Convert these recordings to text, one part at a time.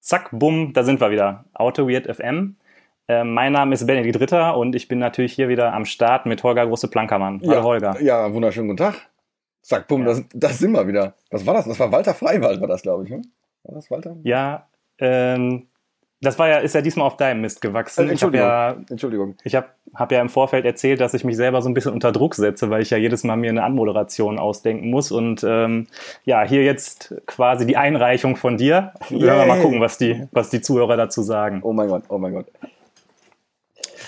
Zack, bumm, da sind wir wieder. Auto Weird FM. Äh, mein Name ist Benedikt Ritter und ich bin natürlich hier wieder am Start mit Holger Große-Plankermann. Hallo ja, Holger. Ja, wunderschönen guten Tag. Zack, bumm, ja. das, das sind wir wieder. Was war das? Das war Walter Freiwald, war das, glaube ich, ne? War das Walter? Ja, ähm, das war ja, ist ja diesmal auf deinem Mist gewachsen. Äh, Entschuldigung. Ich ja, Entschuldigung. Ich habe hab ja im Vorfeld erzählt, dass ich mich selber so ein bisschen unter Druck setze, weil ich ja jedes Mal mir eine Anmoderation ausdenken muss. Und ähm, ja, hier jetzt quasi die Einreichung von dir. Yeah. Wir mal gucken, was die, was die Zuhörer dazu sagen. Oh mein Gott, oh mein Gott.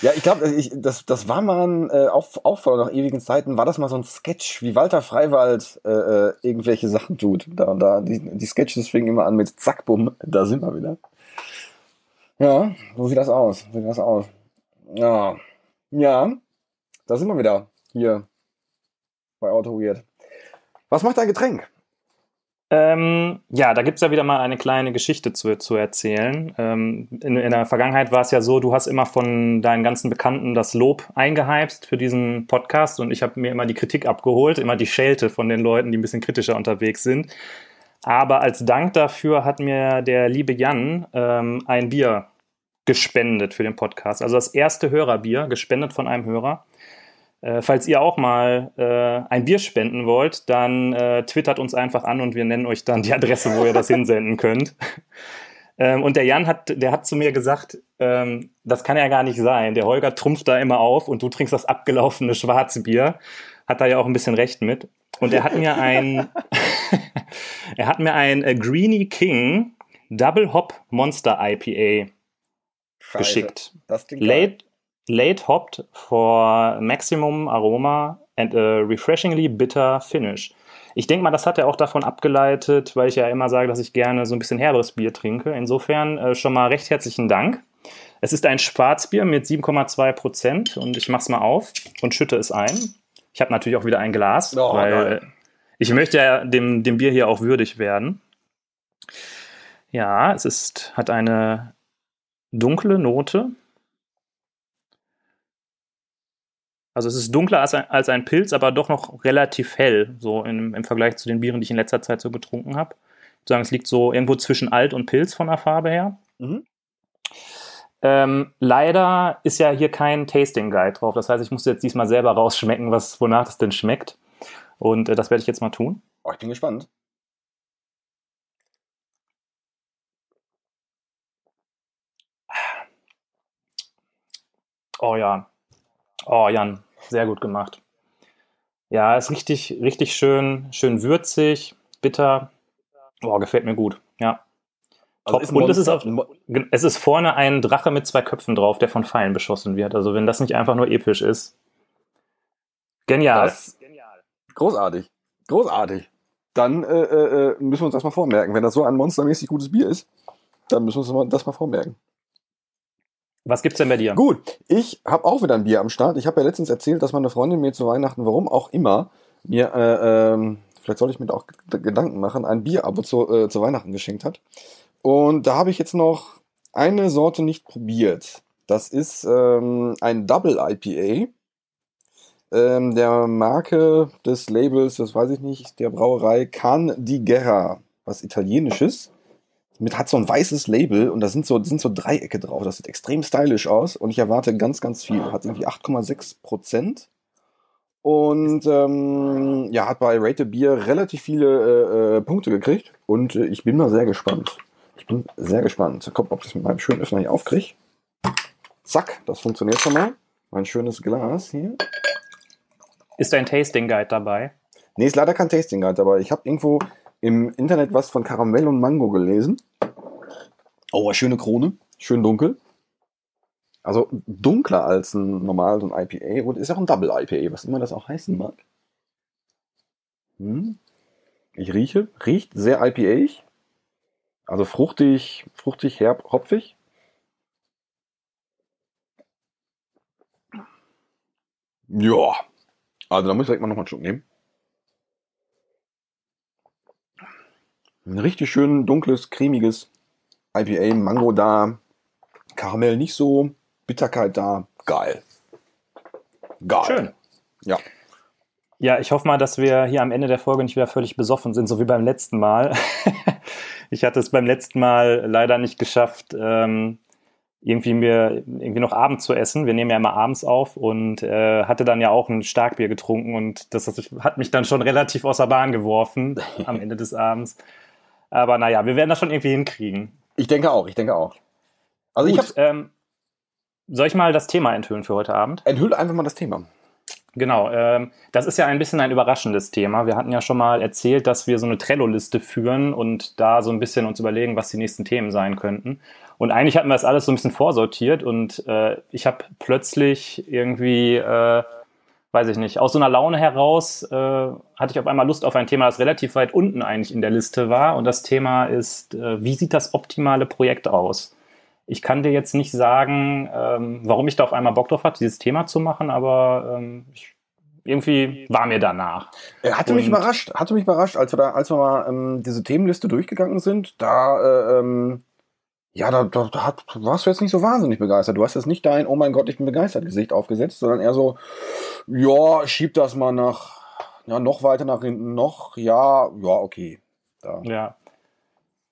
Ja, ich glaube, das, das war mal äh, auch, auch vor noch ewigen Zeiten, war das mal so ein Sketch, wie Walter Freiwald äh, äh irgendwelche Sachen tut. Da und da, die, die Sketches fingen immer an mit Zack, bumm, da sind wir wieder. Ja, so sieht das aus. So sieht das aus. Ja. Ja, da sind wir wieder. Hier. Bei Auto. Was macht dein Getränk? Ähm, ja, da gibt es ja wieder mal eine kleine Geschichte zu, zu erzählen. Ähm, in, in, der Vergangenheit war es ja so, du hast immer von deinen ganzen Bekannten das Lob eingeheimst für diesen Podcast und ich habe mir immer die Kritik abgeholt, immer die Schelte von den Leuten, die ein bisschen kritischer unterwegs sind. Aber als Dank dafür hat mir der liebe Jan ähm, ein Bier gespendet für den Podcast. Also das erste Hörerbier, gespendet von einem Hörer. Äh, falls ihr auch mal äh, ein Bier spenden wollt, dann äh, twittert uns einfach an und wir nennen euch dann die Adresse, wo ihr das hinsenden könnt. Ähm, und der Jan hat, der hat zu mir gesagt, ähm, das kann ja gar nicht sein. Der Holger trumpft da immer auf und du trinkst das abgelaufene Schwarzbier. Hat da ja auch ein bisschen recht mit. Und er hat mir ein, er hat mir ein äh, Greeny King Double Hop Monster IPA Scheiße. geschickt. late, late hopped for maximum aroma and a refreshingly bitter finish. Ich denke mal, das hat er auch davon abgeleitet, weil ich ja immer sage, dass ich gerne so ein bisschen herberes Bier trinke. Insofern äh, schon mal recht herzlichen Dank. Es ist ein Schwarzbier mit 7,2 Prozent und ich mache es mal auf und schütte es ein. Ich habe natürlich auch wieder ein Glas, oh, weil geil. Ich möchte ja dem, dem Bier hier auch würdig werden. Ja, es ist, hat eine dunkle Note. Also es ist dunkler als ein, als ein Pilz, aber doch noch relativ hell, so im, im Vergleich zu den Bieren, die ich in letzter Zeit so getrunken habe. Ich sagen, es liegt so irgendwo zwischen Alt und Pilz von der Farbe her. Mhm. Ähm, leider ist ja hier kein Tasting Guide drauf. Das heißt, ich muss jetzt diesmal selber rausschmecken, was, wonach es denn schmeckt. Und äh, das werde ich jetzt mal tun. Oh, ich bin gespannt. Oh ja. Oh, Jan, sehr gut gemacht. Ja, ist richtig, richtig schön, schön würzig, bitter. Oh, gefällt mir gut. Ja. Also Top. Und es ist, auf, es ist vorne ein Drache mit zwei Köpfen drauf, der von Pfeilen beschossen wird. Also wenn das nicht einfach nur episch ist. Genial. Das, großartig. Großartig. Dann äh, äh, äh, müssen wir uns das mal vormerken. Wenn das so ein monstermäßig gutes Bier ist, dann müssen wir uns das mal vormerken. Was gibt's denn bei dir? Gut, ich habe auch wieder ein Bier am Start. Ich habe ja letztens erzählt, dass meine Freundin mir zu Weihnachten, warum auch immer, mir, äh, ähm, vielleicht soll ich mir da auch Gedanken machen, ein Bier-Abo zu, äh, zu Weihnachten geschenkt hat. Und da habe ich jetzt noch eine Sorte nicht probiert. Das ist ähm, ein Double IPA ähm, der Marke des Labels, das weiß ich nicht, der Brauerei Can di Guerra, was italienisches mit hat so ein weißes Label und da sind so, sind so Dreiecke drauf. Das sieht extrem stylisch aus und ich erwarte ganz, ganz viel. Hat irgendwie 8,6 Prozent. Und ähm, ja, hat bei Rated Beer relativ viele äh, äh, Punkte gekriegt. Und äh, ich bin mal sehr gespannt. Ich bin sehr gespannt. Guck, ob ich das mit meinem schönen Öffner hier aufkriege. Zack, das funktioniert schon mal. Mein schönes Glas hier. Ist ein Tasting Guide dabei? Nee, ist leider kein Tasting Guide dabei. Ich habe irgendwo im Internet was von Karamell und Mango gelesen. Oh, schöne Krone. Schön dunkel. Also dunkler als ein normales IPA und ist auch ein Double IPA, was immer das auch heißen mag. Hm. Ich rieche, riecht sehr IPA-ig. Also fruchtig, fruchtig, herb, hopfig. Ja. Also da muss ich direkt mal noch mal einen Schluck nehmen. Ein richtig schön dunkles, cremiges IPA, Mango da, Karamell nicht so, Bitterkeit da, geil. Geil. Schön. Ja. Ja, ich hoffe mal, dass wir hier am Ende der Folge nicht wieder völlig besoffen sind, so wie beim letzten Mal. ich hatte es beim letzten Mal leider nicht geschafft, ähm, irgendwie mir irgendwie noch Abend zu essen. Wir nehmen ja immer abends auf und äh, hatte dann ja auch ein Starkbier getrunken und das hat mich dann schon relativ aus der Bahn geworfen am Ende des Abends. Aber naja, wir werden das schon irgendwie hinkriegen. Ich denke auch, ich denke auch. Also Gut, ich ähm, soll ich mal das Thema enthüllen für heute Abend? Enthülle einfach mal das Thema. Genau, ähm, das ist ja ein bisschen ein überraschendes Thema. Wir hatten ja schon mal erzählt, dass wir so eine Trello-Liste führen und da so ein bisschen uns überlegen, was die nächsten Themen sein könnten. Und eigentlich hatten wir das alles so ein bisschen vorsortiert und äh, ich habe plötzlich irgendwie, äh, weiß ich nicht, aus so einer Laune heraus äh, hatte ich auf einmal Lust auf ein Thema, das relativ weit unten eigentlich in der Liste war. Und das Thema ist, äh, wie sieht das optimale Projekt aus? Ich kann dir jetzt nicht sagen, ähm, warum ich da auf einmal Bock drauf hatte, dieses Thema zu machen, aber ähm, ich, irgendwie war mir danach. Er hatte Und mich überrascht, hatte mich überrascht, als wir da, als wir mal ähm, diese Themenliste durchgegangen sind, da äh, ähm, ja, da, da, da hat, warst du jetzt nicht so wahnsinnig begeistert. Du hast jetzt nicht dein, oh mein Gott, ich bin begeistert Gesicht aufgesetzt, sondern eher so, ja, schieb das mal nach, ja, noch weiter nach hinten, noch, ja, ja, okay. Da. Ja.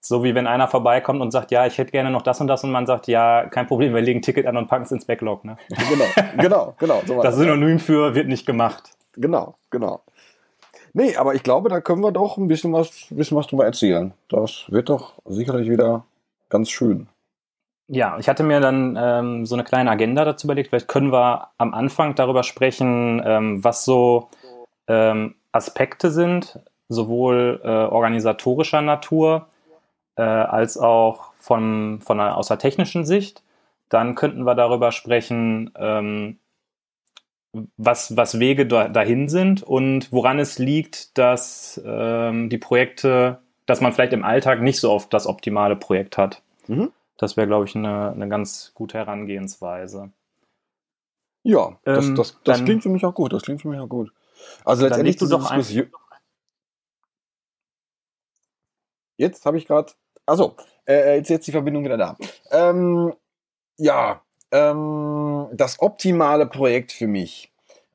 So wie wenn einer vorbeikommt und sagt, ja, ich hätte gerne noch das und das und man sagt, ja, kein Problem, wir legen ein Ticket an und packen es ins Backlog. Ne? genau, genau, genau. So das Synonym für wird nicht gemacht. Genau, genau. Nee, aber ich glaube, da können wir doch ein bisschen was, bisschen was drüber erzählen. Das wird doch sicherlich wieder ganz schön. Ja, ich hatte mir dann ähm, so eine kleine Agenda dazu überlegt. Vielleicht können wir am Anfang darüber sprechen, ähm, was so ähm, Aspekte sind, sowohl äh, organisatorischer Natur, äh, als auch von, von einer, aus der technischen Sicht. Dann könnten wir darüber sprechen, ähm, was, was Wege da, dahin sind und woran es liegt, dass ähm, die Projekte, dass man vielleicht im Alltag nicht so oft das optimale Projekt hat. Mhm. Das wäre, glaube ich, eine, eine ganz gute Herangehensweise. Ja, das, ähm, das, das dann, klingt für mich auch gut. Das klingt für mich auch gut. Also letztendlich du doch Diskussion. Jetzt habe ich gerade Achso, äh, äh, jetzt jetzt die Verbindung wieder da. Ähm, ja, ähm, das optimale Projekt für mich.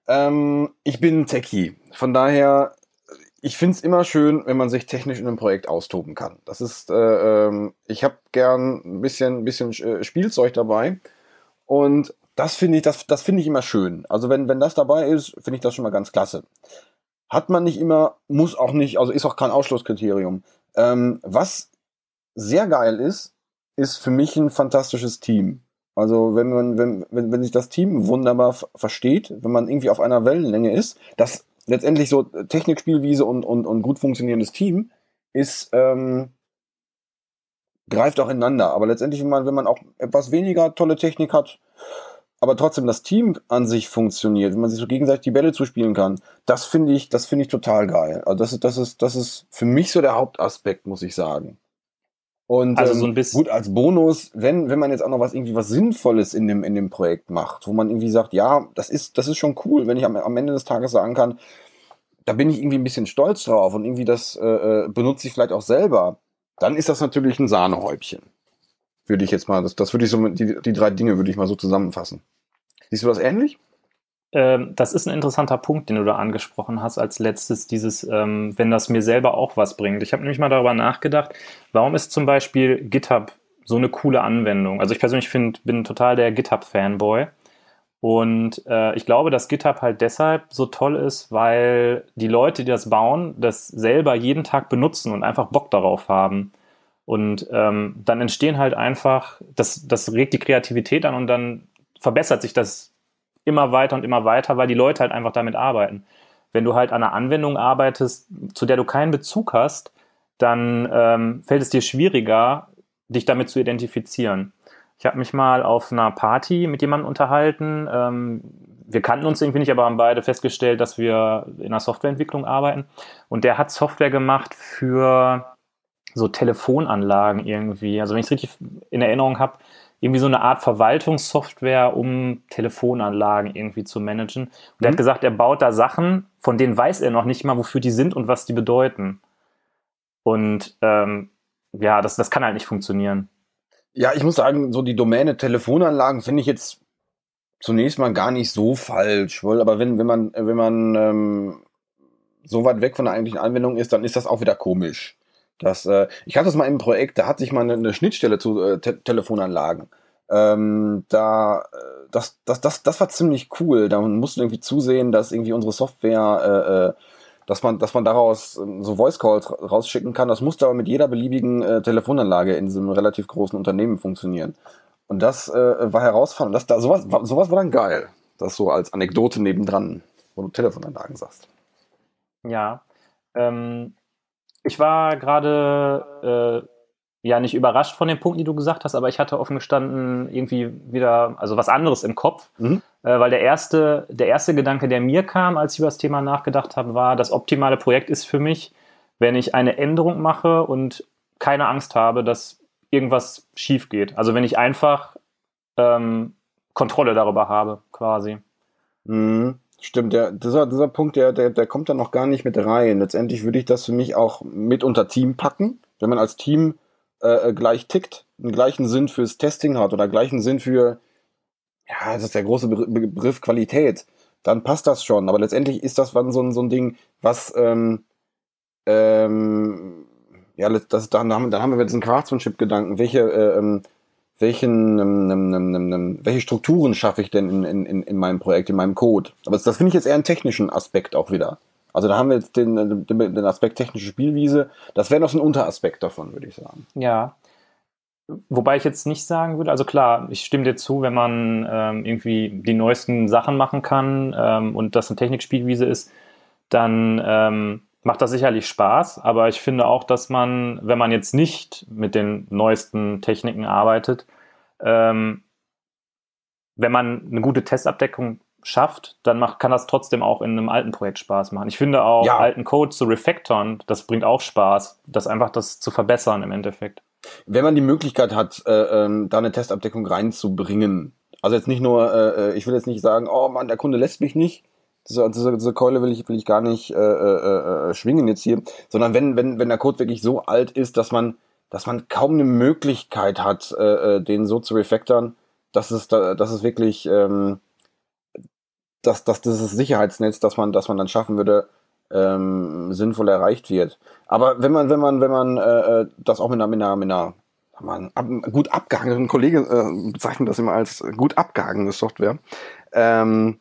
Ähm, ich bin Techie. Von daher, ich finde es immer schön, wenn man sich technisch in einem Projekt austoben kann. Das ist, äh, ähm, ich habe gern ein bisschen, bisschen äh, Spielzeug dabei. Und das finde ich, das, das finde ich immer schön. Also wenn, wenn das dabei ist, finde ich das schon mal ganz klasse. Hat man nicht immer, muss auch nicht, also ist auch kein Ausschlusskriterium. Ähm, was sehr geil ist, ist für mich ein fantastisches Team. Also wenn man, wenn, wenn, wenn sich das Team wunderbar versteht, wenn man irgendwie auf einer Wellenlänge ist, das letztendlich so Technikspielwiese und, und, und gut funktionierendes Team ist, ähm, greift auch ineinander. Aber letztendlich, wenn man, wenn man auch etwas weniger tolle Technik hat, aber trotzdem das Team an sich funktioniert, wenn man sich so gegenseitig die Bälle zuspielen kann, das finde ich, das finde ich total geil. Also das ist, das ist, das ist für mich so der Hauptaspekt, muss ich sagen. Und also so ein ähm, bisschen gut als Bonus, wenn wenn man jetzt auch noch was irgendwie was Sinnvolles in dem in dem Projekt macht, wo man irgendwie sagt, ja, das ist das ist schon cool, wenn ich am, am Ende des Tages sagen kann, da bin ich irgendwie ein bisschen stolz drauf und irgendwie das äh, äh benutze ich vielleicht auch selber, dann ist das natürlich ein Sahnehäubchen. Würde ich jetzt mal, das, das würde ich so die, die drei Dinge würde ich mal so zusammenfassen. Siehst du das ähnlich? Ähm, das ist ein interessanter Punkt, den du da angesprochen hast als letztes, dieses, ähm, wenn das mir selber auch was bringt. Ich habe nämlich mal darüber nachgedacht, warum ist zum Beispiel GitHub so eine coole Anwendung? Also ich persönlich find, bin total der GitHub-Fanboy. Und äh, ich glaube, dass GitHub halt deshalb so toll ist, weil die Leute, die das bauen, das selber jeden Tag benutzen und einfach Bock darauf haben. Und ähm, dann entstehen halt einfach, das, das regt die Kreativität an und dann verbessert sich das immer weiter und immer weiter, weil die Leute halt einfach damit arbeiten. Wenn du halt an einer Anwendung arbeitest, zu der du keinen Bezug hast, dann ähm, fällt es dir schwieriger, dich damit zu identifizieren. Ich habe mich mal auf einer Party mit jemandem unterhalten. Ähm, wir kannten uns irgendwie nicht, aber haben beide festgestellt, dass wir in der Softwareentwicklung arbeiten. Und der hat Software gemacht für so Telefonanlagen irgendwie. Also wenn ich es richtig in Erinnerung habe, irgendwie so eine Art Verwaltungssoftware, um Telefonanlagen irgendwie zu managen. Und mhm. er hat gesagt, er baut da Sachen, von denen weiß er noch nicht mal, wofür die sind und was die bedeuten. Und ähm, ja, das, das kann halt nicht funktionieren. Ja, ich muss sagen, so die Domäne Telefonanlagen finde ich jetzt zunächst mal gar nicht so falsch, weil, aber wenn, wenn man, wenn man ähm, so weit weg von der eigentlichen Anwendung ist, dann ist das auch wieder komisch. Das, äh, ich hatte das mal im Projekt, da hatte ich mal eine, eine Schnittstelle zu äh, Te Telefonanlagen. Ähm, da, äh, das, das, das, das war ziemlich cool. Da mussten irgendwie zusehen, dass irgendwie unsere Software, äh, äh, dass man, dass man daraus ähm, so Voice Calls rausschicken kann. Das musste aber mit jeder beliebigen äh, Telefonanlage in diesem relativ großen Unternehmen funktionieren. Und das äh, war herausfordernd. Das, da, sowas, sowas war dann geil. Das so als Anekdote nebendran, wo du Telefonanlagen sagst. Ja. Ähm, ich war gerade äh, ja nicht überrascht von den Punkten, die du gesagt hast, aber ich hatte offen gestanden irgendwie wieder, also was anderes im Kopf. Mhm. Äh, weil der erste, der erste Gedanke, der mir kam, als ich über das Thema nachgedacht habe, war, das optimale Projekt ist für mich, wenn ich eine Änderung mache und keine Angst habe, dass irgendwas schief geht. Also wenn ich einfach ähm, Kontrolle darüber habe, quasi. Mhm. Stimmt, der, dieser, dieser Punkt, der, der, der kommt dann noch gar nicht mit rein. Letztendlich würde ich das für mich auch mit unter Team packen. Wenn man als Team äh, gleich tickt, einen gleichen Sinn fürs Testing hat oder gleichen Sinn für, ja, das ist der große Begriff Qualität, dann passt das schon. Aber letztendlich ist das dann so ein, so ein Ding, was, ähm, ähm, ja, das, dann, dann haben wir diesen Craftsmanship-Gedanken. Welche, äh, ähm, welchen, ähm, ähm, ähm, welche Strukturen schaffe ich denn in, in, in meinem Projekt, in meinem Code? Aber das, das finde ich jetzt eher einen technischen Aspekt auch wieder. Also da haben wir jetzt den, den, den Aspekt technische Spielwiese. Das wäre noch so ein Unteraspekt davon, würde ich sagen. Ja. Wobei ich jetzt nicht sagen würde, also klar, ich stimme dir zu, wenn man ähm, irgendwie die neuesten Sachen machen kann ähm, und das eine Technikspielwiese ist, dann ähm, macht das sicherlich Spaß. Aber ich finde auch, dass man, wenn man jetzt nicht mit den neuesten Techniken arbeitet, ähm, wenn man eine gute Testabdeckung schafft, dann macht, kann das trotzdem auch in einem alten Projekt Spaß machen. Ich finde auch ja. alten Code zu refactoren, das bringt auch Spaß, das einfach das zu verbessern im Endeffekt. Wenn man die Möglichkeit hat, äh, ähm, da eine Testabdeckung reinzubringen, also jetzt nicht nur, äh, äh, ich will jetzt nicht sagen, oh Mann, der Kunde lässt mich nicht, diese, diese, diese Keule will ich, will ich gar nicht äh, äh, äh, schwingen jetzt hier, sondern wenn, wenn, wenn der Code wirklich so alt ist, dass man, dass man kaum eine Möglichkeit hat, äh, äh den so zu refactoren, dass es, dass es wirklich ähm, dass, dass dieses Sicherheitsnetz, das man, das man dann schaffen würde, ähm, sinnvoll erreicht wird. Aber wenn man, wenn man, wenn man äh, äh das auch mit einer, mit einer, mit einer man, ab, gut abgehangenen Kollege äh, bezeichnet das immer als gut abgehangene Software. Ähm,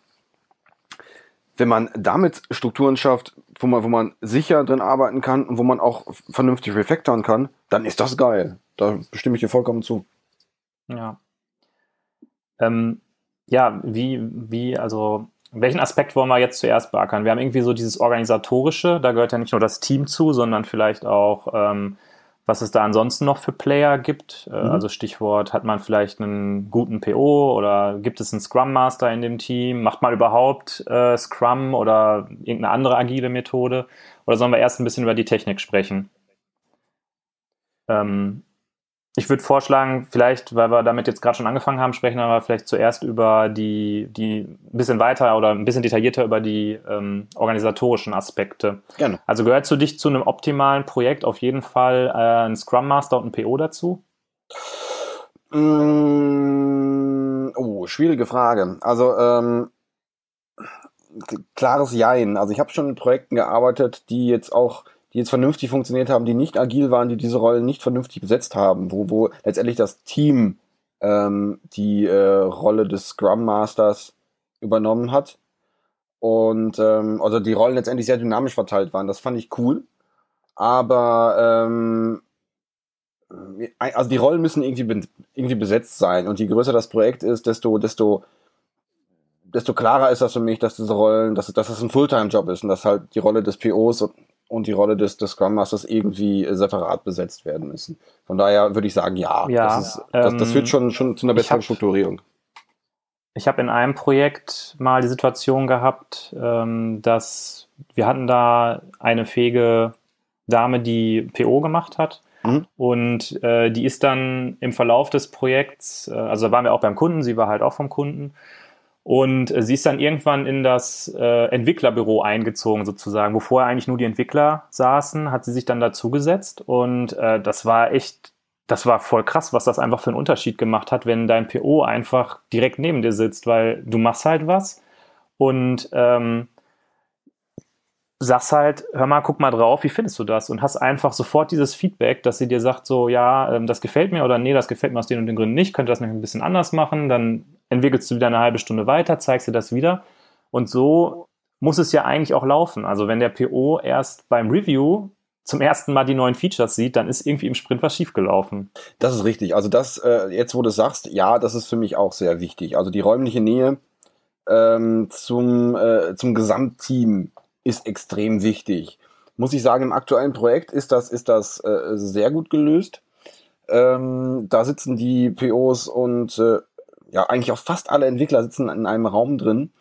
wenn man damit Strukturen schafft, wo man, wo man sicher drin arbeiten kann und wo man auch vernünftig refactoren kann, dann ist das geil. Da stimme ich dir vollkommen zu. Ja. Ähm, ja, wie, wie, also welchen Aspekt wollen wir jetzt zuerst beackern? Wir haben irgendwie so dieses Organisatorische, da gehört ja nicht nur das Team zu, sondern vielleicht auch, ähm, was es da ansonsten noch für Player gibt. Äh, mhm. Also Stichwort, hat man vielleicht einen guten PO oder gibt es einen Scrum Master in dem Team? Macht man überhaupt äh, Scrum oder irgendeine andere agile Methode? Oder sollen wir erst ein bisschen über die Technik sprechen? Ähm, ich würde vorschlagen, vielleicht, weil wir damit jetzt gerade schon angefangen haben, sprechen wir vielleicht zuerst über die, die ein bisschen weiter oder ein bisschen detaillierter über die ähm, organisatorischen Aspekte. Gerne. Also gehört zu dich zu einem optimalen Projekt auf jeden Fall äh, ein Scrum Master und ein PO dazu? Mm, oh, schwierige Frage. Also ähm, klares Jein. Also ich habe schon in Projekten gearbeitet, die jetzt auch die jetzt vernünftig funktioniert haben, die nicht agil waren, die diese Rollen nicht vernünftig besetzt haben, wo, wo letztendlich das Team ähm, die äh, Rolle des Scrum Masters übernommen hat. Und ähm, also die Rollen letztendlich sehr dynamisch verteilt waren. Das fand ich cool. Aber ähm, also die Rollen müssen irgendwie, irgendwie besetzt sein. Und je größer das Projekt ist, desto, desto, desto klarer ist das für mich, dass diese Rollen, dass, dass es ein Fulltime-Job ist und dass halt die Rolle des POs und die Rolle des, des Scrum Masters irgendwie separat besetzt werden müssen. Von daher würde ich sagen, ja, ja das, ist, das, das führt ähm, schon, schon zu einer besseren hab, Strukturierung. Ich habe in einem Projekt mal die Situation gehabt, ähm, dass wir hatten da eine fähige Dame, die PO gemacht hat. Mhm. Und äh, die ist dann im Verlauf des Projekts, äh, also da waren wir auch beim Kunden, sie war halt auch vom Kunden. Und äh, sie ist dann irgendwann in das äh, Entwicklerbüro eingezogen, sozusagen, wo vorher eigentlich nur die Entwickler saßen, hat sie sich dann dazugesetzt. Und äh, das war echt, das war voll krass, was das einfach für einen Unterschied gemacht hat, wenn dein PO einfach direkt neben dir sitzt, weil du machst halt was. Und ähm, sagst halt, hör mal, guck mal drauf, wie findest du das? Und hast einfach sofort dieses Feedback, dass sie dir sagt, so, ja, ähm, das gefällt mir oder nee, das gefällt mir aus den und den Gründen nicht, könnte das nämlich ein bisschen anders machen, dann entwickelst du wieder eine halbe Stunde weiter, zeigst dir das wieder. Und so muss es ja eigentlich auch laufen. Also wenn der PO erst beim Review zum ersten Mal die neuen Features sieht, dann ist irgendwie im Sprint was schiefgelaufen. Das ist richtig. Also das, äh, jetzt wo du sagst, ja, das ist für mich auch sehr wichtig. Also die räumliche Nähe ähm, zum, äh, zum Gesamtteam ist extrem wichtig. Muss ich sagen, im aktuellen Projekt ist das, ist das äh, sehr gut gelöst. Ähm, da sitzen die POs und äh, ja, eigentlich auch fast alle Entwickler sitzen in einem Raum drin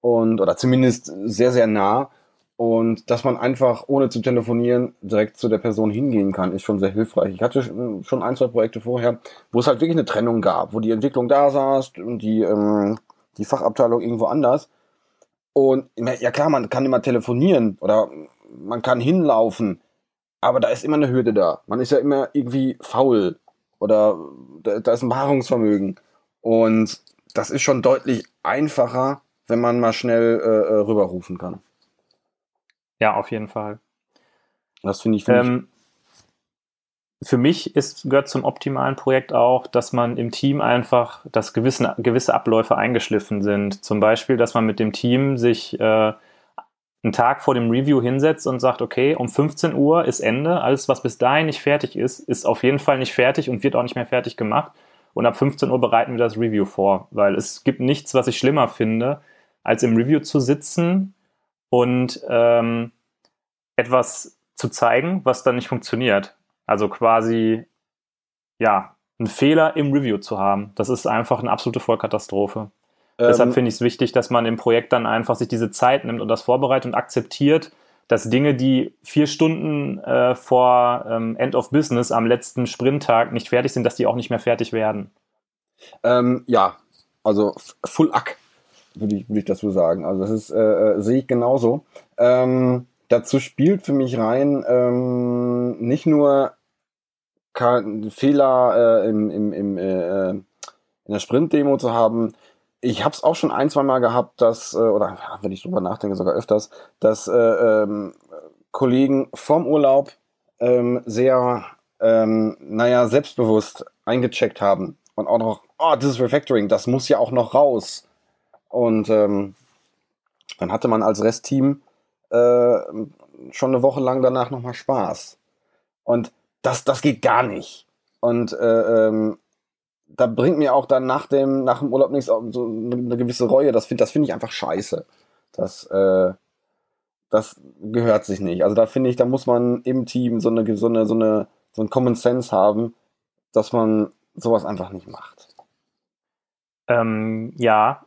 und oder zumindest sehr, sehr nah. Und dass man einfach ohne zu telefonieren direkt zu der Person hingehen kann, ist schon sehr hilfreich. Ich hatte schon ein, zwei Projekte vorher, wo es halt wirklich eine Trennung gab, wo die Entwicklung da saß und die, ähm, die Fachabteilung irgendwo anders. Und ja klar, man kann immer telefonieren oder man kann hinlaufen, aber da ist immer eine Hürde da. Man ist ja immer irgendwie faul oder da, da ist ein Wahrungsvermögen. Und das ist schon deutlich einfacher, wenn man mal schnell äh, äh rüberrufen kann. Ja, auf jeden Fall. Das finde ich, find ähm, für mich ist, gehört zum optimalen Projekt auch, dass man im Team einfach, dass gewisse, gewisse Abläufe eingeschliffen sind. Zum Beispiel, dass man mit dem Team sich äh, einen Tag vor dem Review hinsetzt und sagt, okay, um 15 Uhr ist Ende. Alles, was bis dahin nicht fertig ist, ist auf jeden Fall nicht fertig und wird auch nicht mehr fertig gemacht. Und ab 15 Uhr bereiten wir das Review vor, weil es gibt nichts, was ich schlimmer finde, als im Review zu sitzen und ähm, etwas zu zeigen, was dann nicht funktioniert. Also quasi, ja, einen Fehler im Review zu haben. Das ist einfach eine absolute Vollkatastrophe. Ähm, Deshalb finde ich es wichtig, dass man im Projekt dann einfach sich diese Zeit nimmt und das vorbereitet und akzeptiert, dass Dinge, die vier Stunden äh, vor ähm, End of Business am letzten Sprinttag nicht fertig sind, dass die auch nicht mehr fertig werden. Ähm, ja, also Full Ack würde ich, würd ich dazu sagen. Also das ist, äh, äh, sehe ich genauso. Ähm, dazu spielt für mich rein ähm, nicht nur Fehler äh, im, im, im, äh, in der Sprint-Demo zu haben. Ich habe es auch schon ein, zwei Mal gehabt, dass, äh, oder wenn ich drüber nachdenke, sogar öfters, dass äh, ähm, Kollegen vom Urlaub ähm, sehr, ähm, naja, selbstbewusst eingecheckt haben und auch noch, oh, das ist Refactoring, das muss ja auch noch raus. Und ähm, dann hatte man als Restteam äh, schon eine Woche lang danach nochmal Spaß. Und das, das geht gar nicht. Und äh, ähm, da bringt mir auch dann nach dem, nach dem Urlaub nichts so eine gewisse Reue. Das finde das find ich einfach scheiße. Das, äh, das gehört sich nicht. Also da finde ich, da muss man im Team so eine, so eine, so eine, so ein Common Sense haben, dass man sowas einfach nicht macht. Ähm, ja,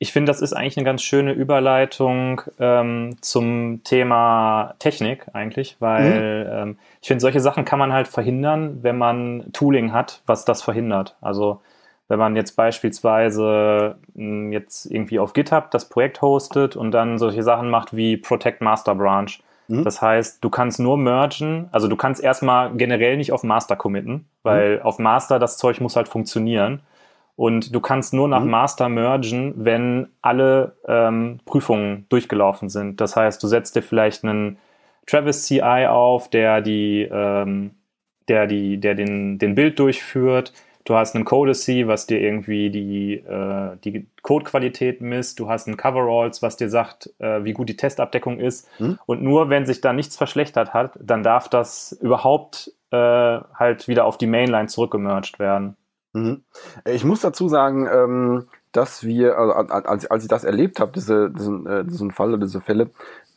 ich finde, das ist eigentlich eine ganz schöne Überleitung ähm, zum Thema Technik eigentlich, weil mhm. ähm, ich finde, solche Sachen kann man halt verhindern, wenn man Tooling hat, was das verhindert. Also wenn man jetzt beispielsweise mh, hm, jetzt irgendwie auf GitHub das Projekt hostet und dann solche Sachen macht wie Protect Master Branch. Mhm. Das heißt, du kannst nur mergen, also du kannst erstmal generell nicht auf Master committen, weil mhm. auf Master das Zeug muss halt funktionieren. Und du kannst nur nach mhm. Master mergen, wenn alle ähm, Prüfungen durchgelaufen sind. Das heißt, du setzt dir vielleicht einen Travis CI auf, der die, ähm, der die, der den, den Bild durchführt. Du hast einen Codacy, was dir irgendwie die, äh, die Codequalität misst. Du hast einen Coveralls, was dir sagt, äh, wie gut die Testabdeckung ist. Mhm. Und nur wenn sich da nichts verschlechtert hat, dann darf das überhaupt äh, halt wieder auf die Mainline zurückgemerged werden. Mhm. Ich muss dazu sagen, ähm, dass wir, also als, ich das erlebt habe, diese, diesen, äh, diesen Fall oder diese Fälle,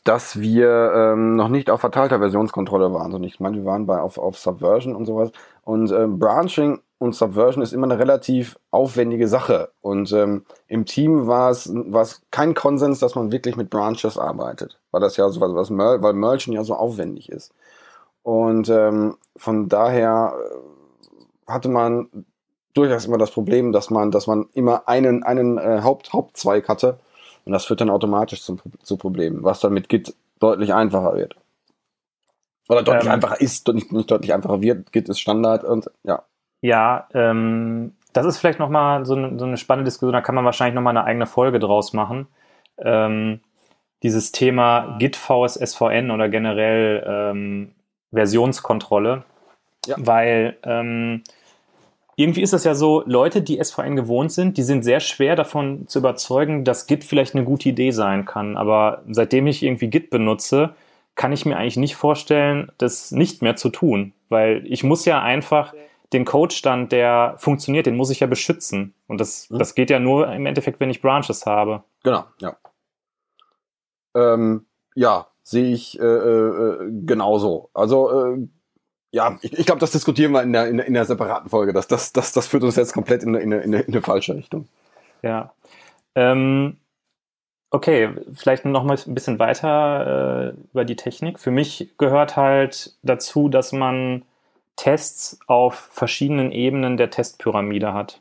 dass wir ähm, noch nicht auf verteilter Versionskontrolle waren. Also ich meine, wir waren bei auf, auf Subversion und sowas. Und ähm, Branching und Subversion ist immer eine relativ aufwendige Sache. Und im Team war es kein Konsens, dass man wirklich mit Branches arbeitet. Weil das ja so was, was Mer weil Merchant ja so aufwendig ist. Und ähm, von daher äh, hatte man durchaus immer das Problem, dass man, dass man immer einen, einen äh, Haupt, Hauptzweig hatte und das führt dann automatisch zum, zu Problemen, was dann mit Git deutlich einfacher wird. Oder deutlich ähm, einfacher ist, nicht, nicht deutlich einfacher wird. Git ist Standard und ja. Ja, ähm, das ist vielleicht nochmal so, eine, so eine spannende Diskussion, da kann man wahrscheinlich nochmal eine eigene Folge draus machen. Ähm, dieses Thema Git VS SVN oder generell ähm, Versionskontrolle, ja. weil ähm, irgendwie ist es ja so, Leute, die SVN gewohnt sind, die sind sehr schwer davon zu überzeugen, dass Git vielleicht eine gute Idee sein kann. Aber seitdem ich irgendwie Git benutze, kann ich mir eigentlich nicht vorstellen, das nicht mehr zu tun, weil ich muss ja einfach den Codestand, der funktioniert, den muss ich ja beschützen. Und das, mhm. das geht ja nur im Endeffekt, wenn ich Branches habe. Genau, ja. Ähm, ja, sehe ich äh, äh, genauso. Also äh, ja, ich, ich glaube, das diskutieren wir in der, in, der, in der separaten Folge. Das, das, das, das führt uns jetzt komplett in, in, in, in eine falsche Richtung. Ja. Ähm, okay, vielleicht noch mal ein bisschen weiter äh, über die Technik. Für mich gehört halt dazu, dass man Tests auf verschiedenen Ebenen der Testpyramide hat.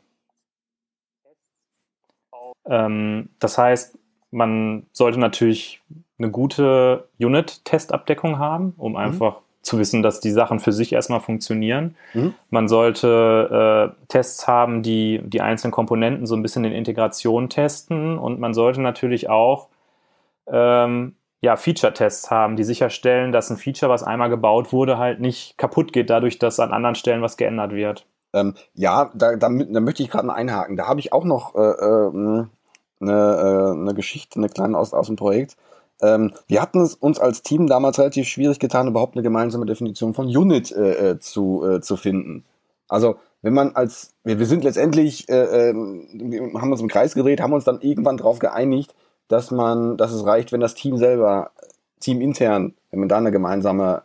Ähm, das heißt, man sollte natürlich eine gute Unit-Testabdeckung haben, um mhm. Zu wissen, dass die Sachen für sich erstmal funktionieren. Mhm. Man sollte äh, Tests haben, die die einzelnen Komponenten so ein bisschen in Integration testen und man sollte natürlich auch ähm, ja, Feature-Tests haben, die sicherstellen, dass ein Feature, was einmal gebaut wurde, halt nicht kaputt geht, dadurch, dass an anderen Stellen was geändert wird. Ähm, ja, da, da, da möchte ich gerade einhaken. Da habe ich auch noch äh, äh, eine, eine Geschichte, eine kleine aus, aus dem Projekt. Ähm, wir hatten es uns als Team damals relativ schwierig getan, überhaupt eine gemeinsame Definition von Unit äh, äh, zu, äh, zu finden. Also wenn man als, wir, wir sind letztendlich, äh, äh, haben uns im Kreis gedreht, haben uns dann irgendwann darauf geeinigt, dass man, dass es reicht, wenn das Team selber, teamintern, wenn man da eine gemeinsame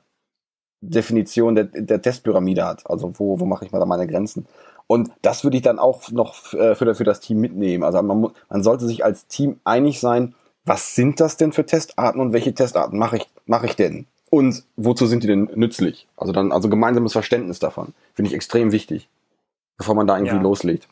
Definition der, der Testpyramide hat. Also wo, wo mache ich mal da meine Grenzen? Und das würde ich dann auch noch äh, für, für das Team mitnehmen. Also man, man sollte sich als Team einig sein, was sind das denn für Testarten und welche Testarten mache ich, mache ich denn? Und wozu sind die denn nützlich? Also dann, also gemeinsames Verständnis davon. Finde ich extrem wichtig, bevor man da irgendwie ja. loslegt.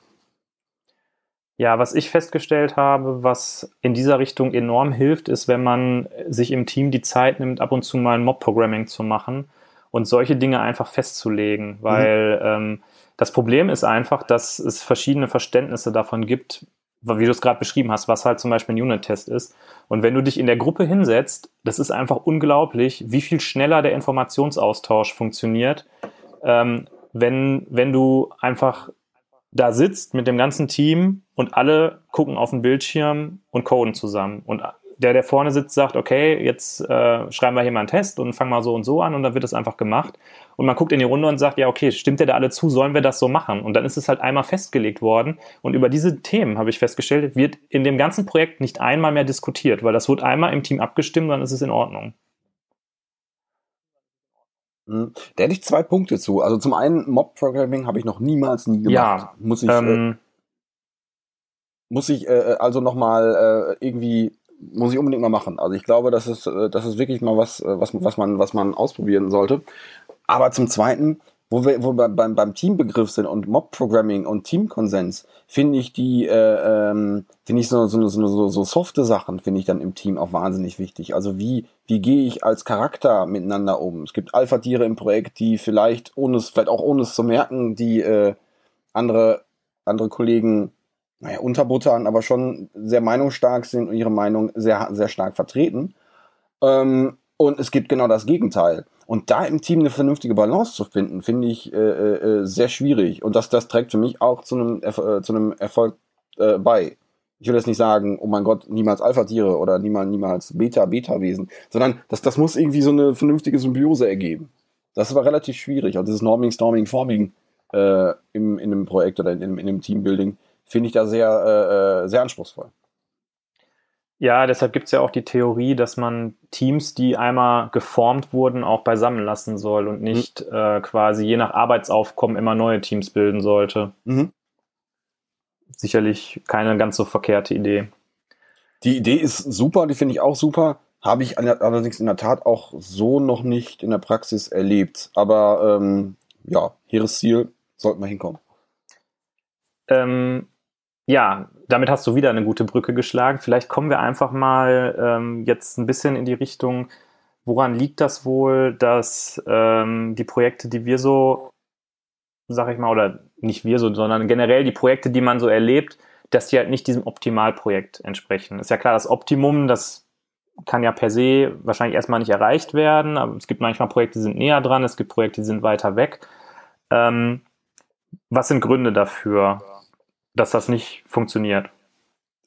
Ja, was ich festgestellt habe, was in dieser Richtung enorm hilft, ist, wenn man sich im Team die Zeit nimmt, ab und zu mal ein Mob-Programming zu machen und solche Dinge einfach festzulegen. Weil mhm. ähm, das Problem ist einfach, dass es verschiedene Verständnisse davon gibt, wie du es gerade beschrieben hast, was halt zum Beispiel ein Unit-Test ist. Und wenn du dich in der Gruppe hinsetzt, das ist einfach unglaublich, wie viel schneller der Informationsaustausch funktioniert, ähm, wenn, wenn du einfach da sitzt mit dem ganzen Team und alle gucken auf den Bildschirm und coden zusammen. Und der, der vorne sitzt, sagt, okay, jetzt äh, schreiben wir hier mal einen Test und fangen mal so und so an und dann wird es einfach gemacht. Und man guckt in die Runde und sagt, ja, okay, stimmt der da alle zu, sollen wir das so machen? Und dann ist es halt einmal festgelegt worden. Und über diese Themen, habe ich festgestellt, wird in dem ganzen Projekt nicht einmal mehr diskutiert, weil das wird einmal im Team abgestimmt, dann ist es in Ordnung. Hm. Da hätte ich zwei Punkte zu. Also zum einen, Mob-Programming habe ich noch niemals nie gemacht. Ja, muss ich, ähm, äh, muss ich äh, äh also nochmal äh, irgendwie muss ich unbedingt mal machen. Also ich glaube, das ist, äh, das ist wirklich mal was, äh, was, was, man, was man ausprobieren sollte. Aber zum Zweiten, wo wir, wo wir beim, beim Teambegriff sind und Mob-Programming und Teamkonsens, finde ich die, äh, ähm, finde ich so, so, so, so, so softe Sachen, finde ich dann im Team auch wahnsinnig wichtig. Also wie, wie gehe ich als Charakter miteinander um? Es gibt Alpha-Tiere im Projekt, die vielleicht, ohne es, vielleicht auch ohne es zu merken, die äh, andere, andere Kollegen naja, unterbuttern, aber schon sehr meinungsstark sind und ihre Meinung sehr, sehr stark vertreten. Ähm, und es gibt genau das Gegenteil. Und da im Team eine vernünftige Balance zu finden, finde ich äh, äh, sehr schwierig. Und das, das trägt für mich auch zu einem, äh, zu einem Erfolg äh, bei. Ich will jetzt nicht sagen, oh mein Gott, niemals Alpha-Tiere oder niemals, niemals Beta-Beta-Wesen, sondern das, das muss irgendwie so eine vernünftige Symbiose ergeben. Das war relativ schwierig. Also dieses Norming, Storming, Forming äh, im, in einem Projekt oder in, in einem Teambuilding finde ich da sehr, äh, äh, sehr anspruchsvoll. Ja, deshalb gibt es ja auch die Theorie, dass man Teams, die einmal geformt wurden, auch beisammen lassen soll und nicht mhm. äh, quasi je nach Arbeitsaufkommen immer neue Teams bilden sollte. Mhm. Sicherlich keine ganz so verkehrte Idee. Die Idee ist super, die finde ich auch super. Habe ich allerdings in der Tat auch so noch nicht in der Praxis erlebt. Aber ähm, ja, Heeresziel sollten wir hinkommen. Ähm, ja, damit hast du wieder eine gute Brücke geschlagen. Vielleicht kommen wir einfach mal ähm, jetzt ein bisschen in die Richtung, woran liegt das wohl, dass ähm, die Projekte, die wir so, sag ich mal, oder nicht wir so, sondern generell die Projekte, die man so erlebt, dass die halt nicht diesem Optimalprojekt entsprechen. Ist ja klar, das Optimum, das kann ja per se wahrscheinlich erstmal nicht erreicht werden, aber es gibt manchmal Projekte, die sind näher dran, es gibt Projekte, die sind weiter weg. Ähm, was sind Gründe dafür, dass das nicht funktioniert?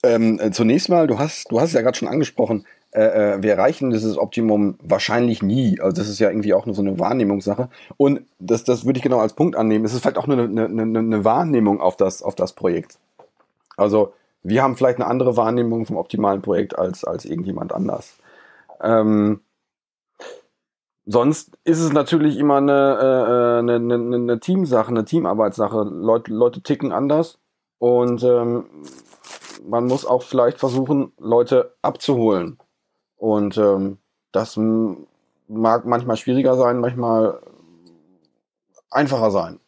Ähm, äh, zunächst mal, du hast, du hast es ja gerade schon angesprochen, äh, äh, wir erreichen dieses Optimum wahrscheinlich nie. Also das ist ja irgendwie auch nur so eine Wahrnehmungssache. Und das, das würde ich genau als Punkt annehmen. Es ist vielleicht auch nur eine, eine, eine Wahrnehmung auf das, auf das Projekt. Also wir haben vielleicht eine andere Wahrnehmung vom optimalen Projekt als, als irgendjemand anders. Ähm, sonst ist es natürlich immer eine, äh, eine, eine, eine Teamsache, eine Teamarbeitssache. Leute, Leute ticken anders und ähm, man muss auch vielleicht versuchen, Leute abzuholen. Und ähm, das mag manchmal schwieriger sein, manchmal einfacher sein.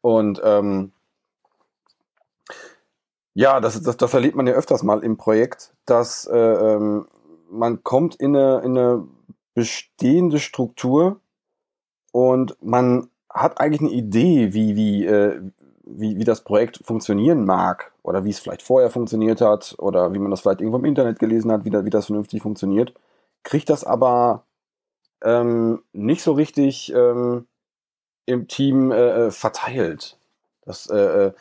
Und ähm, ja, das, das, das erlebt man ja öfters mal im Projekt, dass äh, ähm, man kommt in eine, in eine bestehende Struktur und man hat eigentlich eine Idee, wie, wie, äh, wie, wie das Projekt funktionieren mag oder wie es vielleicht vorher funktioniert hat oder wie man das vielleicht irgendwo im Internet gelesen hat, wie, da, wie das vernünftig funktioniert, kriegt das aber ähm, nicht so richtig ähm, im Team äh, äh, verteilt. Das, äh, äh,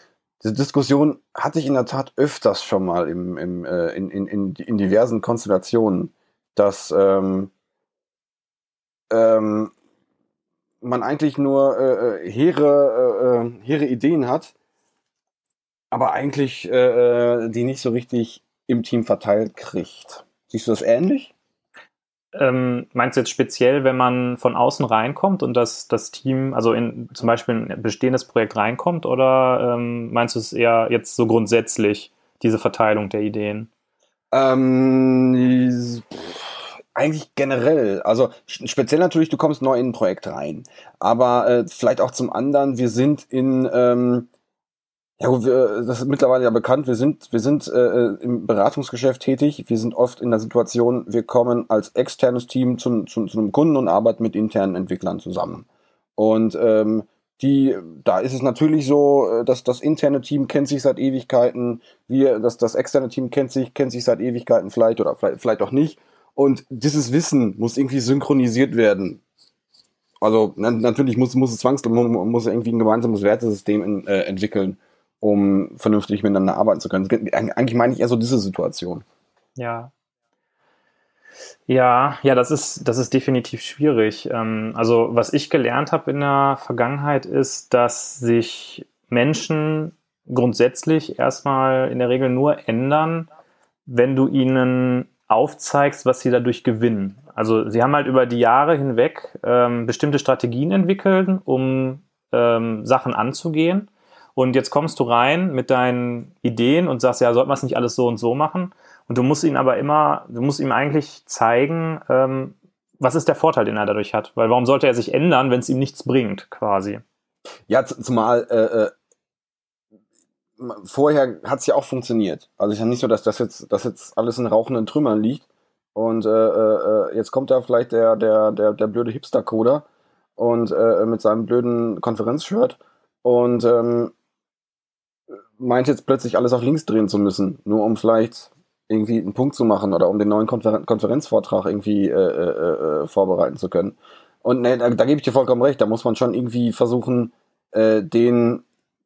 diese Diskussion hatte ich in der Tat öfters schon mal im, im, äh, in, in, in, in diversen Konstellationen, dass ähm, ähm, man eigentlich nur äh, äh hehre, äh, hehre Ideen hat, aber eigentlich äh, die nicht so richtig im Team verteilt kriegt. Siehst du das ähnlich? Ähm, meinst du jetzt speziell, wenn man von außen reinkommt und das, das Team, also in zum Beispiel ein bestehendes Projekt reinkommt, oder ähm, meinst du es eher jetzt so grundsätzlich, diese Verteilung der Ideen? Ähm, eigentlich generell. Also speziell natürlich, du kommst neu in ein Projekt rein. Aber äh, vielleicht auch zum anderen, wir sind in ähm, ja, gut, wir, das ist mittlerweile ja bekannt. Wir sind, wir sind äh, im Beratungsgeschäft tätig. Wir sind oft in der Situation, wir kommen als externes Team zu, zu, zu einem Kunden und arbeiten mit internen Entwicklern zusammen. Und ähm, die, da ist es natürlich so, äh, dass das interne Team kennt sich seit Ewigkeiten, wir, dass das externe Team kennt sich, kennt sich seit Ewigkeiten vielleicht oder vielleicht, vielleicht auch nicht. Und dieses Wissen muss irgendwie synchronisiert werden. Also na, natürlich muss, muss es zwangsläufig, muss irgendwie ein gemeinsames Wertesystem in, äh, entwickeln um vernünftig miteinander arbeiten zu können. Eigentlich meine ich eher so diese Situation. Ja. Ja, ja, das ist, das ist definitiv schwierig. Ähm, also, was ich gelernt habe in der Vergangenheit ist, dass sich Menschen grundsätzlich erstmal in der Regel nur ändern, wenn du ihnen aufzeigst, was sie dadurch gewinnen. Also sie haben halt über die Jahre hinweg ähm, bestimmte Strategien entwickelt, um ähm, Sachen anzugehen. Und jetzt kommst du rein mit deinen Ideen und sagst, ja, sollte man es nicht alles so und so machen? Und du musst ihn aber immer, du musst ihm eigentlich zeigen, ähm, was ist der Vorteil, den er dadurch hat? Weil warum sollte er sich ändern, wenn es ihm nichts bringt, quasi? Ja, zumal äh, äh vorher hat es ja auch funktioniert. Also ist ja nicht so, dass das jetzt, dass jetzt alles in rauchenden Trümmern liegt. Und äh, äh, jetzt kommt da vielleicht der, der, der, der blöde Hipster-Coder und äh, mit seinem blöden Konferenzshirt und ähm, meint jetzt plötzlich alles auf links drehen zu müssen, nur um vielleicht irgendwie einen Punkt zu machen oder um den neuen Konfer Konferenzvortrag irgendwie äh, äh, äh, vorbereiten zu können. Und ne, da, da gebe ich dir vollkommen recht, da muss man schon irgendwie versuchen, äh, den,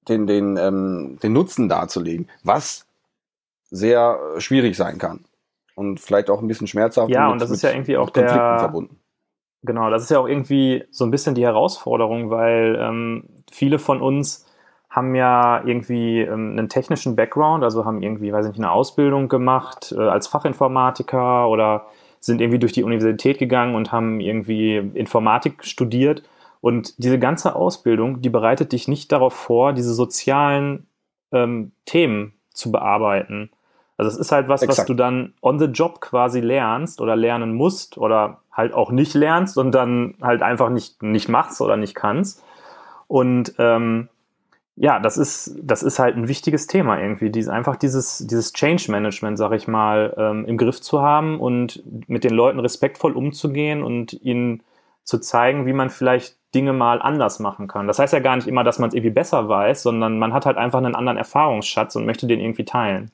den, den, ähm, den Nutzen darzulegen, was sehr schwierig sein kann. Und vielleicht auch ein bisschen schmerzhaft. Ja, und, mit, das ist ja irgendwie auch der, verbunden. Genau, das ist ja auch irgendwie so ein bisschen die Herausforderung, weil ähm, viele von uns haben ja irgendwie ähm, einen technischen Background, also haben irgendwie, weiß ich nicht, eine Ausbildung gemacht äh, als Fachinformatiker oder sind irgendwie durch die Universität gegangen und haben irgendwie Informatik studiert. Und diese ganze Ausbildung, die bereitet dich nicht darauf vor, diese sozialen ähm, Themen zu bearbeiten. Also es ist halt was, Exakt. was du dann on the job quasi lernst oder lernen musst oder halt auch nicht lernst und dann halt einfach nicht, nicht machst oder nicht kannst. Und ähm, ja, das ist, das ist halt ein wichtiges Thema irgendwie, dies, einfach dieses, dieses Change Management, sag ich mal, ähm, im Griff zu haben und mit den Leuten respektvoll umzugehen und ihnen zu zeigen, wie man vielleicht Dinge mal anders machen kann. Das heißt ja gar nicht immer, dass man es irgendwie besser weiß, sondern man hat halt einfach einen anderen Erfahrungsschatz und möchte den irgendwie teilen.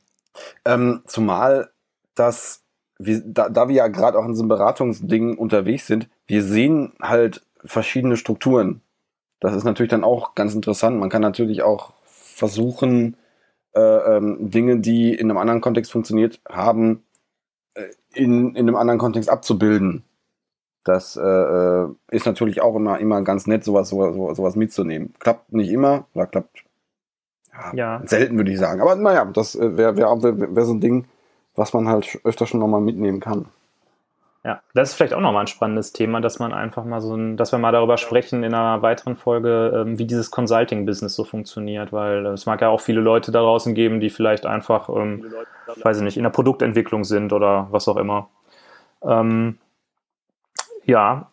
Ähm, zumal, dass wir, da, da wir ja gerade auch in diesem Beratungsding unterwegs sind, wir sehen halt verschiedene Strukturen. Das ist natürlich dann auch ganz interessant. Man kann natürlich auch versuchen, äh, ähm, Dinge, die in einem anderen Kontext funktioniert haben, äh, in, in einem anderen Kontext abzubilden. Das äh, äh, ist natürlich auch immer, immer ganz nett, sowas, sowas, sowas mitzunehmen. Klappt nicht immer, oder klappt ja, ja. selten, würde ich sagen. Aber naja, das wäre wär, wär, wär so ein Ding, was man halt öfter schon nochmal mitnehmen kann. Ja, das ist vielleicht auch nochmal ein spannendes Thema, dass man einfach mal so ein, dass wir mal darüber sprechen in einer weiteren Folge, ähm, wie dieses Consulting-Business so funktioniert, weil es mag ja auch viele Leute da draußen geben, die vielleicht einfach, ähm, weiß ich nicht, in der Produktentwicklung sind oder was auch immer. Ähm, ja,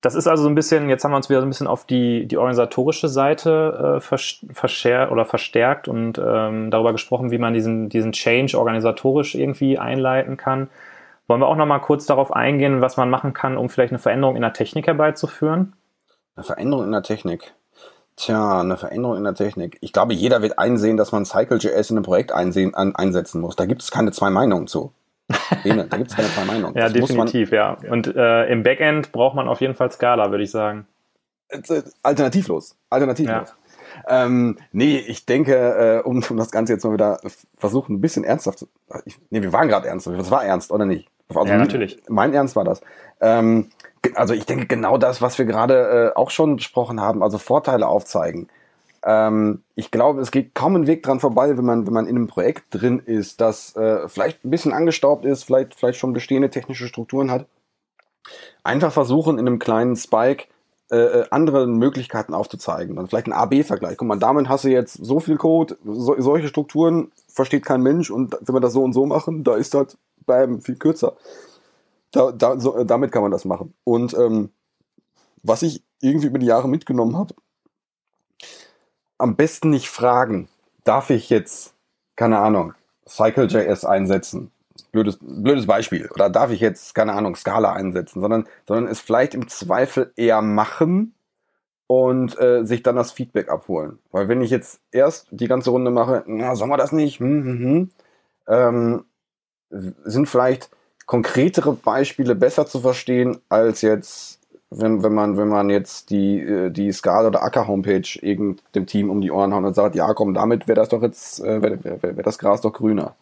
das ist also so ein bisschen, jetzt haben wir uns wieder so ein bisschen auf die, die organisatorische Seite äh, verscher oder verstärkt und ähm, darüber gesprochen, wie man diesen, diesen Change organisatorisch irgendwie einleiten kann. Wollen wir auch noch mal kurz darauf eingehen, was man machen kann, um vielleicht eine Veränderung in der Technik herbeizuführen? Eine Veränderung in der Technik. Tja, eine Veränderung in der Technik. Ich glaube, jeder wird einsehen, dass man Cycle.js in einem Projekt einsehen, an, einsetzen muss. Da gibt es keine zwei Meinungen zu. Bene, da gibt es keine zwei Meinungen. ja, das definitiv, ja. Und äh, im Backend braucht man auf jeden Fall Scala, würde ich sagen. Äh, alternativlos. Alternativlos. Ja. Ähm, nee, ich denke, äh, um, um das Ganze jetzt mal wieder versuchen, ein bisschen ernsthaft zu. Ich, nee, wir waren gerade ernst. Das war ernst, oder nicht? Also ja, natürlich. Mein Ernst war das. Ähm, also ich denke genau das, was wir gerade äh, auch schon besprochen haben, also Vorteile aufzeigen. Ähm, ich glaube, es geht kaum ein Weg dran vorbei, wenn man, wenn man in einem Projekt drin ist, das äh, vielleicht ein bisschen angestaubt ist, vielleicht, vielleicht schon bestehende technische Strukturen hat. Einfach versuchen, in einem kleinen Spike äh, äh andere Möglichkeiten aufzuzeigen. Dann vielleicht ein A-B-Vergleich. Guck mal, damit hast du jetzt so viel Code, so, solche Strukturen versteht kein Mensch und wenn wir das so und so machen, da ist das beim viel kürzer. Da, da, so, damit kann man das machen. Und ähm, was ich irgendwie über die Jahre mitgenommen habe, am besten nicht fragen, darf ich jetzt, keine Ahnung, Cycle.js einsetzen? Blödes, blödes Beispiel. Oder darf ich jetzt, keine Ahnung, Scala einsetzen? Sondern, sondern es vielleicht im Zweifel eher machen und äh, sich dann das Feedback abholen. Weil wenn ich jetzt erst die ganze Runde mache, na, sollen wir das nicht? Hm, hm, hm, ähm, sind vielleicht konkretere Beispiele besser zu verstehen als jetzt wenn, wenn man, wenn man jetzt die, äh, die Scala oder Acker Homepage dem Team um die Ohren haut und sagt, ja komm, damit wäre das doch jetzt, äh, wäre wär, wär das Gras doch grüner.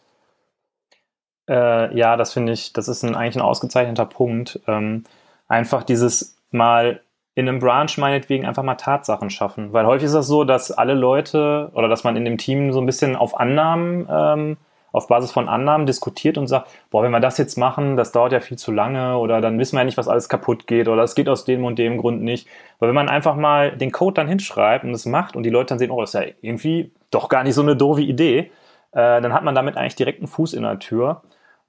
Äh, ja, das finde ich, das ist ein, eigentlich ein ausgezeichneter Punkt. Ähm, einfach dieses mal in einem Branch meinetwegen einfach mal Tatsachen schaffen. Weil häufig ist das so, dass alle Leute oder dass man in dem Team so ein bisschen auf Annahmen ähm, auf Basis von Annahmen diskutiert und sagt, boah, wenn wir das jetzt machen, das dauert ja viel zu lange oder dann wissen wir ja nicht, was alles kaputt geht oder es geht aus dem und dem Grund nicht. Weil wenn man einfach mal den Code dann hinschreibt und es macht und die Leute dann sehen, oh, das ist ja irgendwie doch gar nicht so eine doofe Idee, äh, dann hat man damit eigentlich direkt einen Fuß in der Tür.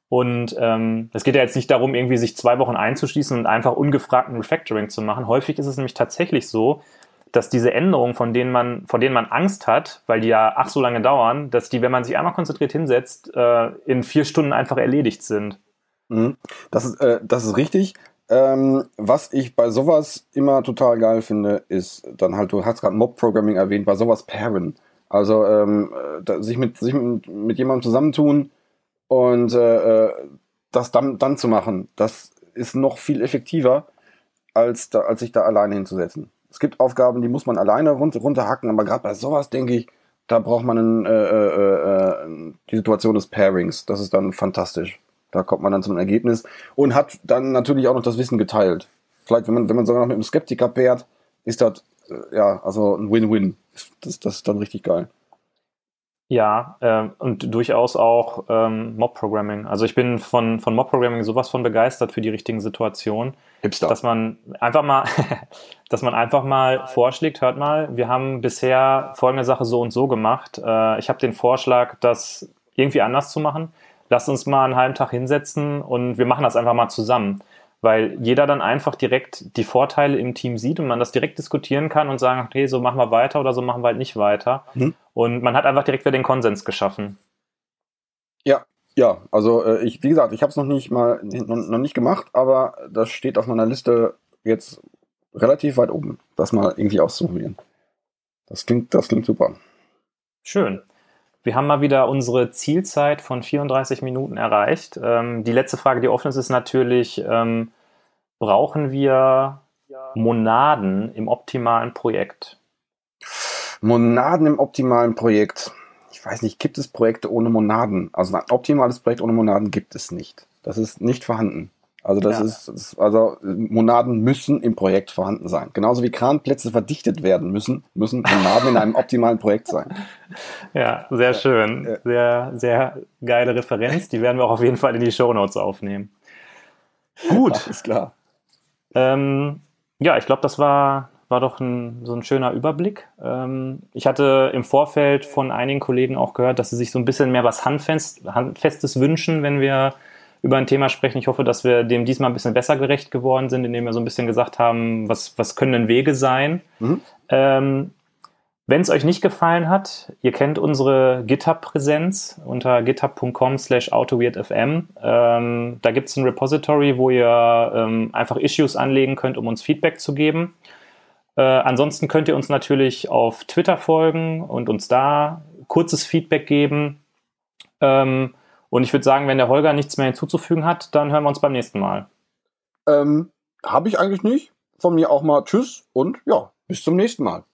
Und ähm, es geht ja jetzt nicht darum, irgendwie sich zwei Wochen einzuschließen und einfach ungefragt ein Refactoring zu machen. Häufig ist es nämlich tatsächlich so, dass diese Änderungen, von denen man, von denen man Angst hat, weil die ja ach so lange dauern, dass die, wenn man sich einmal konzentriert hinsetzt, äh, in vier Stunden einfach erledigt sind. Mhm. Das, ist, äh, das ist richtig. Ähm, was ich bei sowas immer total geil finde, ist dann halt, du hast gerade Mob-Programming erwähnt, bei sowas pairen. Also ähm, da, sich, mit, sich mit, mit jemandem zusammentun und äh, äh, das dann, dann zu machen, das ist noch viel effektiver, als, da, als sich da alleine hinzusetzen. Es gibt Aufgaben, die muss man alleine runter, runterhacken, aber gerade bei sowas denke ich, da braucht man einen, äh, äh, äh, die Situation des Pairings. Das ist dann fantastisch. Da kommt man dann zum Ergebnis und hat dann natürlich auch noch das Wissen geteilt. Vielleicht, wenn man, wenn man sogar noch mit einem Skeptiker pairt, ist das äh, ja also ein Win-Win. Das, das ist dann richtig geil. Ja, äh, und durchaus auch ähm, Mob-Programming. Also ich bin von, von Mob-Programming sowas von begeistert für die richtigen Situationen. Hipster. Dass man einfach mal, dass man einfach mal vorschlägt, hört mal, wir haben bisher folgende Sache so und so gemacht. Äh, ich habe den Vorschlag, das irgendwie anders zu machen. Lasst uns mal einen halben Tag hinsetzen und wir machen das einfach mal zusammen weil jeder dann einfach direkt die Vorteile im Team sieht und man das direkt diskutieren kann und sagen, okay, so machen wir weiter oder so machen wir halt nicht weiter. Mhm. Und man hat einfach direkt wieder den Konsens geschaffen. Ja, ja, also äh, ich, wie gesagt, ich habe es noch nicht mal noch, noch nicht gemacht, aber das steht auf meiner Liste jetzt relativ weit oben, das mal irgendwie auszuprobieren. Das klingt, das klingt super. Schön. Wir haben mal wieder unsere Zielzeit von 34 Minuten erreicht. Ähm, die letzte Frage, die offen ist, ist natürlich, ähm, brauchen wir Monaden im optimalen Projekt? Monaden im optimalen Projekt. Ich weiß nicht, gibt es Projekte ohne Monaden? Also ein optimales Projekt ohne Monaden gibt es nicht. Das ist nicht vorhanden. Also das, ja. ist, also Monaden müssen im Projekt vorhanden sein. Genauso wie Kranplätze verdichtet werden müssen, müssen Monaden in einem optimalen Projekt sein. Ja, sehr schön. Sehr, sehr geile Referenz. Die werden wir auch auf jeden Fall in die Show Notes aufnehmen. Gut. Ist klar. Ähm, ja, ich glaube, das war, war doch ein, so ein schöner Überblick. Ähm, ich hatte im Vorfeld von einigen Kollegen auch gehört, dass sie sich so ein bisschen mehr was Handfest, Handfestes wünschen, wenn wir über ein Thema sprechen. Ich hoffe, dass wir dem diesmal ein bisschen besser gerecht geworden sind, indem wir so ein bisschen gesagt haben, was, was können denn Wege sein. Mhm. Ähm, wenn es euch nicht gefallen hat, ihr kennt unsere GitHub-Präsenz unter github.com slash autoweirdfm. Ähm, da gibt es ein Repository, wo ihr ähm, einfach Issues anlegen könnt, um uns Feedback zu geben. Äh, ansonsten könnt ihr uns natürlich auf Twitter folgen und uns da kurzes Feedback geben. Ähm, und ich würde sagen, wenn der Holger nichts mehr hinzuzufügen hat, dann hören wir uns beim nächsten Mal. Ähm, Habe ich eigentlich nicht. Von mir auch mal Tschüss und ja, bis zum nächsten Mal.